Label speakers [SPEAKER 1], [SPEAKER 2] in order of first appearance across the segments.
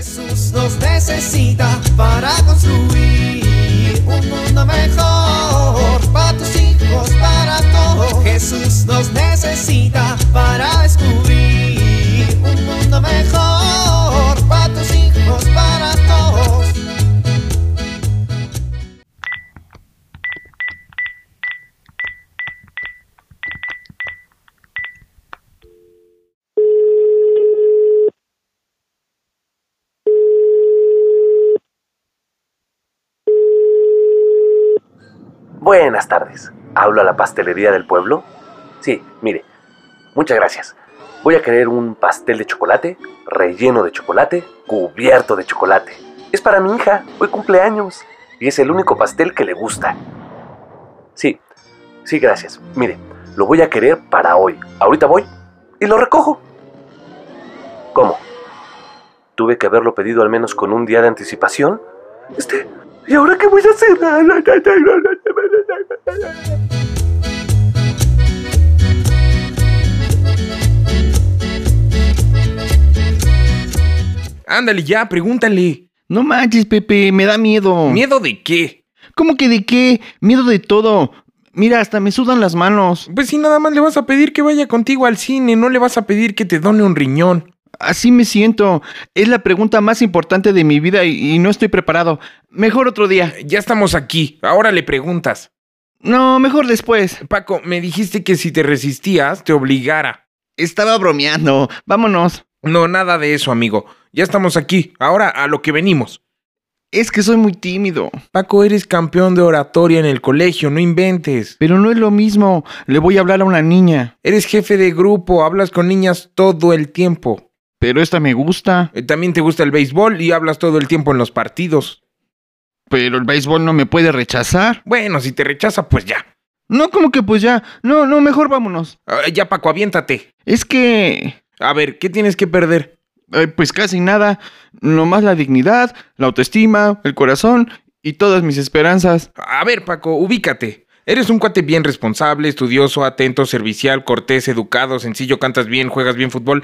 [SPEAKER 1] Jesús nos necesita para construir un mundo mejor para tus hijos, para todos. Jesús nos necesita para descubrir un mundo mejor
[SPEAKER 2] Buenas tardes. ¿Hablo a la pastelería del pueblo? Sí, mire. Muchas gracias. Voy a querer un pastel de chocolate, relleno de chocolate, cubierto de chocolate. Es para mi hija, hoy cumpleaños. Y es el único pastel que le gusta. Sí, sí, gracias. Mire, lo voy a querer para hoy. Ahorita voy y lo recojo. ¿Cómo? ¿Tuve que haberlo pedido al menos con un día de anticipación? Este, ¿y ahora qué voy a hacer?
[SPEAKER 3] Ándale ya, pregúntale.
[SPEAKER 4] No manches, Pepe, me da miedo.
[SPEAKER 3] ¿Miedo de qué?
[SPEAKER 4] ¿Cómo que de qué? Miedo de todo. Mira, hasta me sudan las manos.
[SPEAKER 3] Pues si nada más le vas a pedir que vaya contigo al cine, no le vas a pedir que te done un riñón.
[SPEAKER 4] Así me siento. Es la pregunta más importante de mi vida y, y no estoy preparado. Mejor otro día.
[SPEAKER 3] Ya estamos aquí, ahora le preguntas.
[SPEAKER 4] No, mejor después.
[SPEAKER 3] Paco, me dijiste que si te resistías, te obligara.
[SPEAKER 4] Estaba bromeando. Vámonos.
[SPEAKER 3] No, nada de eso, amigo. Ya estamos aquí, ahora a lo que venimos.
[SPEAKER 4] Es que soy muy tímido.
[SPEAKER 3] Paco, eres campeón de oratoria en el colegio, no inventes.
[SPEAKER 4] Pero no es lo mismo. Le voy a hablar a una niña.
[SPEAKER 3] Eres jefe de grupo, hablas con niñas todo el tiempo.
[SPEAKER 4] Pero esta me gusta.
[SPEAKER 3] Eh, También te gusta el béisbol y hablas todo el tiempo en los partidos.
[SPEAKER 4] Pero el béisbol no me puede rechazar.
[SPEAKER 3] Bueno, si te rechaza, pues ya.
[SPEAKER 4] No, como que pues ya. No, no, mejor vámonos.
[SPEAKER 3] Ah, ya, Paco, aviéntate.
[SPEAKER 4] Es que...
[SPEAKER 3] A ver, ¿qué tienes que perder?
[SPEAKER 4] eh, pues casi nada. Nomás la dignidad, la autoestima, el corazón y todas mis esperanzas.
[SPEAKER 3] A ver, Paco, ubícate. Eres un cuate bien responsable, estudioso, atento, servicial, cortés, educado, sencillo, cantas bien, juegas bien fútbol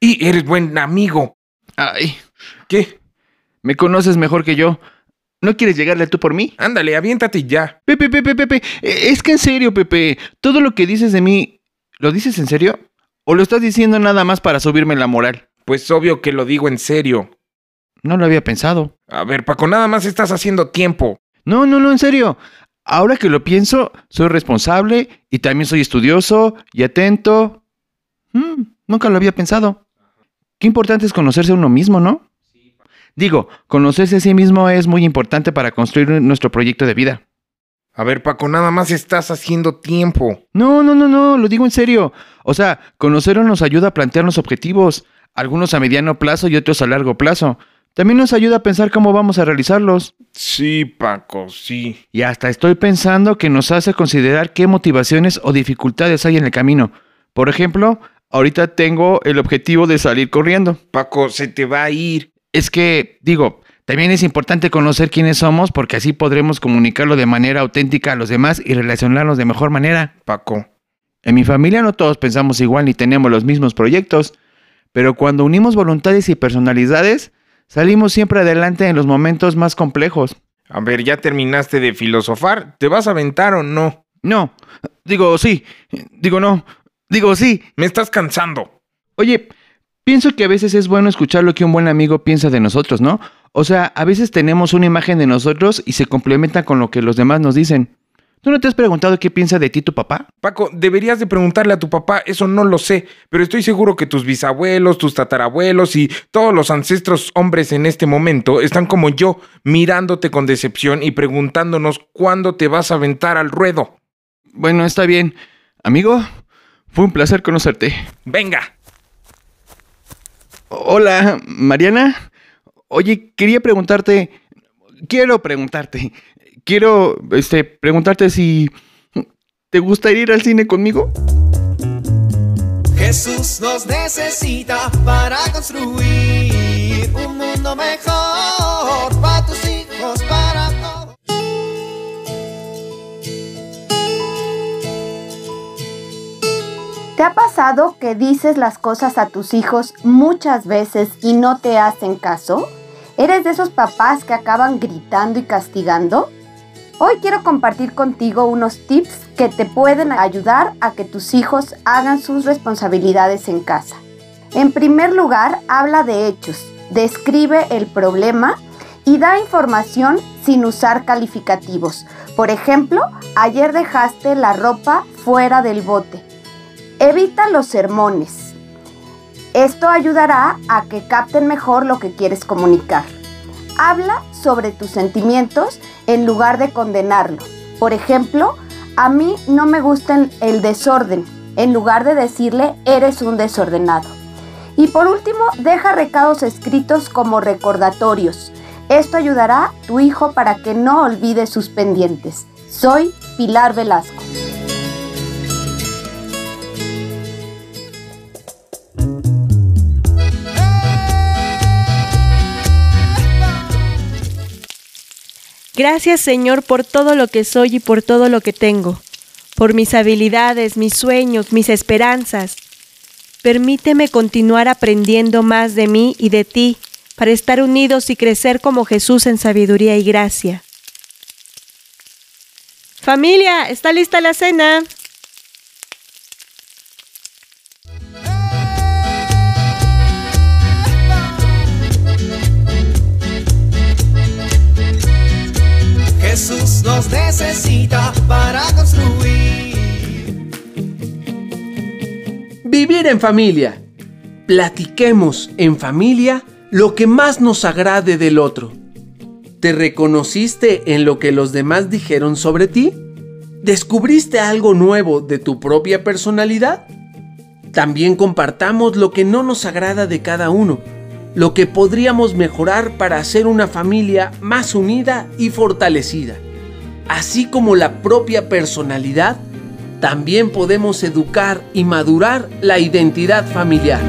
[SPEAKER 3] y eres buen amigo.
[SPEAKER 4] Ay,
[SPEAKER 3] ¿Qué?
[SPEAKER 4] me conoces mejor que yo. ¿No quieres llegarle tú por mí?
[SPEAKER 3] Ándale, aviéntate ya.
[SPEAKER 4] Pepe, Pepe, Pepe. eh, Es que en serio, Pepe. Todo lo que dices de mí, ¿lo dices en serio? ¿O lo estás diciendo nada más para subirme la moral?
[SPEAKER 3] Pues obvio que lo digo en serio.
[SPEAKER 4] No lo había pensado.
[SPEAKER 3] A ver, Paco, nada más estás haciendo tiempo.
[SPEAKER 4] No, no, no, en serio. Ahora que lo pienso, soy responsable y también soy estudioso y atento. Mm, nunca lo había pensado. Qué importante es conocerse a uno mismo, ¿no? Digo, conocerse a sí mismo es muy importante para construir nuestro proyecto de vida.
[SPEAKER 3] A ver, Paco, nada más estás haciendo tiempo.
[SPEAKER 4] No, no, no, no, lo digo en serio. O sea, conocernos nos ayuda a plantearnos objetivos, algunos a mediano plazo y otros a largo plazo. También nos ayuda a pensar cómo vamos a realizarlos.
[SPEAKER 3] Sí, Paco, sí.
[SPEAKER 4] Y hasta estoy pensando que nos hace considerar qué motivaciones o dificultades hay en el camino. Por ejemplo, ahorita tengo el objetivo de salir corriendo.
[SPEAKER 3] Paco, se te va a ir.
[SPEAKER 4] Es que, digo, también es importante conocer quiénes somos porque así podremos comunicarlo de manera auténtica a los demás y relacionarnos de mejor manera.
[SPEAKER 3] Paco.
[SPEAKER 4] En mi familia no todos pensamos igual ni tenemos los mismos proyectos, pero cuando unimos voluntades y personalidades, salimos siempre adelante en los momentos más complejos.
[SPEAKER 3] A ver, ¿ya terminaste de filosofar? ¿Te vas a aventar o no?
[SPEAKER 4] No, digo sí, digo no, digo sí.
[SPEAKER 3] Me estás cansando.
[SPEAKER 4] Oye, pienso que a veces es bueno escuchar lo que un buen amigo piensa de nosotros, ¿no? O sea, a veces tenemos una imagen de nosotros y se complementa con lo que los demás nos dicen. ¿Tú no te has preguntado qué piensa de ti tu papá?
[SPEAKER 3] Paco, deberías de preguntarle a tu papá, eso no lo sé, pero estoy seguro que tus bisabuelos, tus tatarabuelos y todos los ancestros hombres en este momento están como yo, mirándote con decepción y preguntándonos cuándo te vas a aventar al ruedo.
[SPEAKER 4] Bueno, está bien. Amigo, fue un placer conocerte.
[SPEAKER 3] Venga.
[SPEAKER 4] Hola, Mariana. Oye, quería preguntarte. Quiero preguntarte. Quiero, este, preguntarte si. ¿Te gustaría ir al cine conmigo?
[SPEAKER 1] Jesús nos necesita para construir un mundo mejor para tus hijos,
[SPEAKER 5] ¿Te ha pasado que dices las cosas a tus hijos muchas veces y no te hacen caso? ¿Eres de esos papás que acaban gritando y castigando? Hoy quiero compartir contigo unos tips que te pueden ayudar a que tus hijos hagan sus responsabilidades en casa. En primer lugar, habla de hechos, describe el problema y da información sin usar calificativos. Por ejemplo, ayer dejaste la ropa fuera del bote. Evita los sermones. Esto ayudará a que capten mejor lo que quieres comunicar. Habla sobre tus sentimientos en lugar de condenarlo. Por ejemplo, a mí no me gusta el desorden, en lugar de decirle eres un desordenado. Y por último, deja recados escritos como recordatorios. Esto ayudará a tu hijo para que no olvide sus pendientes. Soy Pilar Velasco.
[SPEAKER 6] Gracias Señor por todo lo que soy y por todo lo que tengo, por mis habilidades, mis sueños, mis esperanzas. Permíteme continuar aprendiendo más de mí y de ti para estar unidos y crecer como Jesús en sabiduría y gracia. Familia, ¿está lista la cena?
[SPEAKER 1] Nos necesita para construir.
[SPEAKER 7] Vivir en familia. Platiquemos en familia lo que más nos agrade del otro. ¿Te reconociste en lo que los demás dijeron sobre ti? ¿Descubriste algo nuevo de tu propia personalidad? También compartamos lo que no nos agrada de cada uno lo que podríamos mejorar para hacer una familia más unida y fortalecida. Así como la propia personalidad, también podemos educar y madurar la identidad familiar.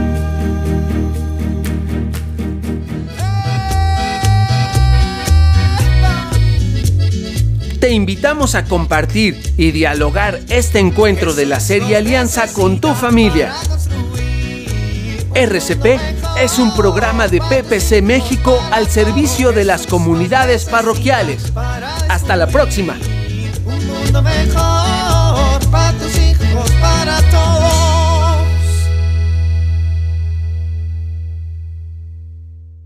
[SPEAKER 7] Te invitamos a compartir y dialogar este encuentro de la serie Alianza con tu familia. RCP es un programa de PPC México al servicio de las comunidades parroquiales. Hasta la próxima.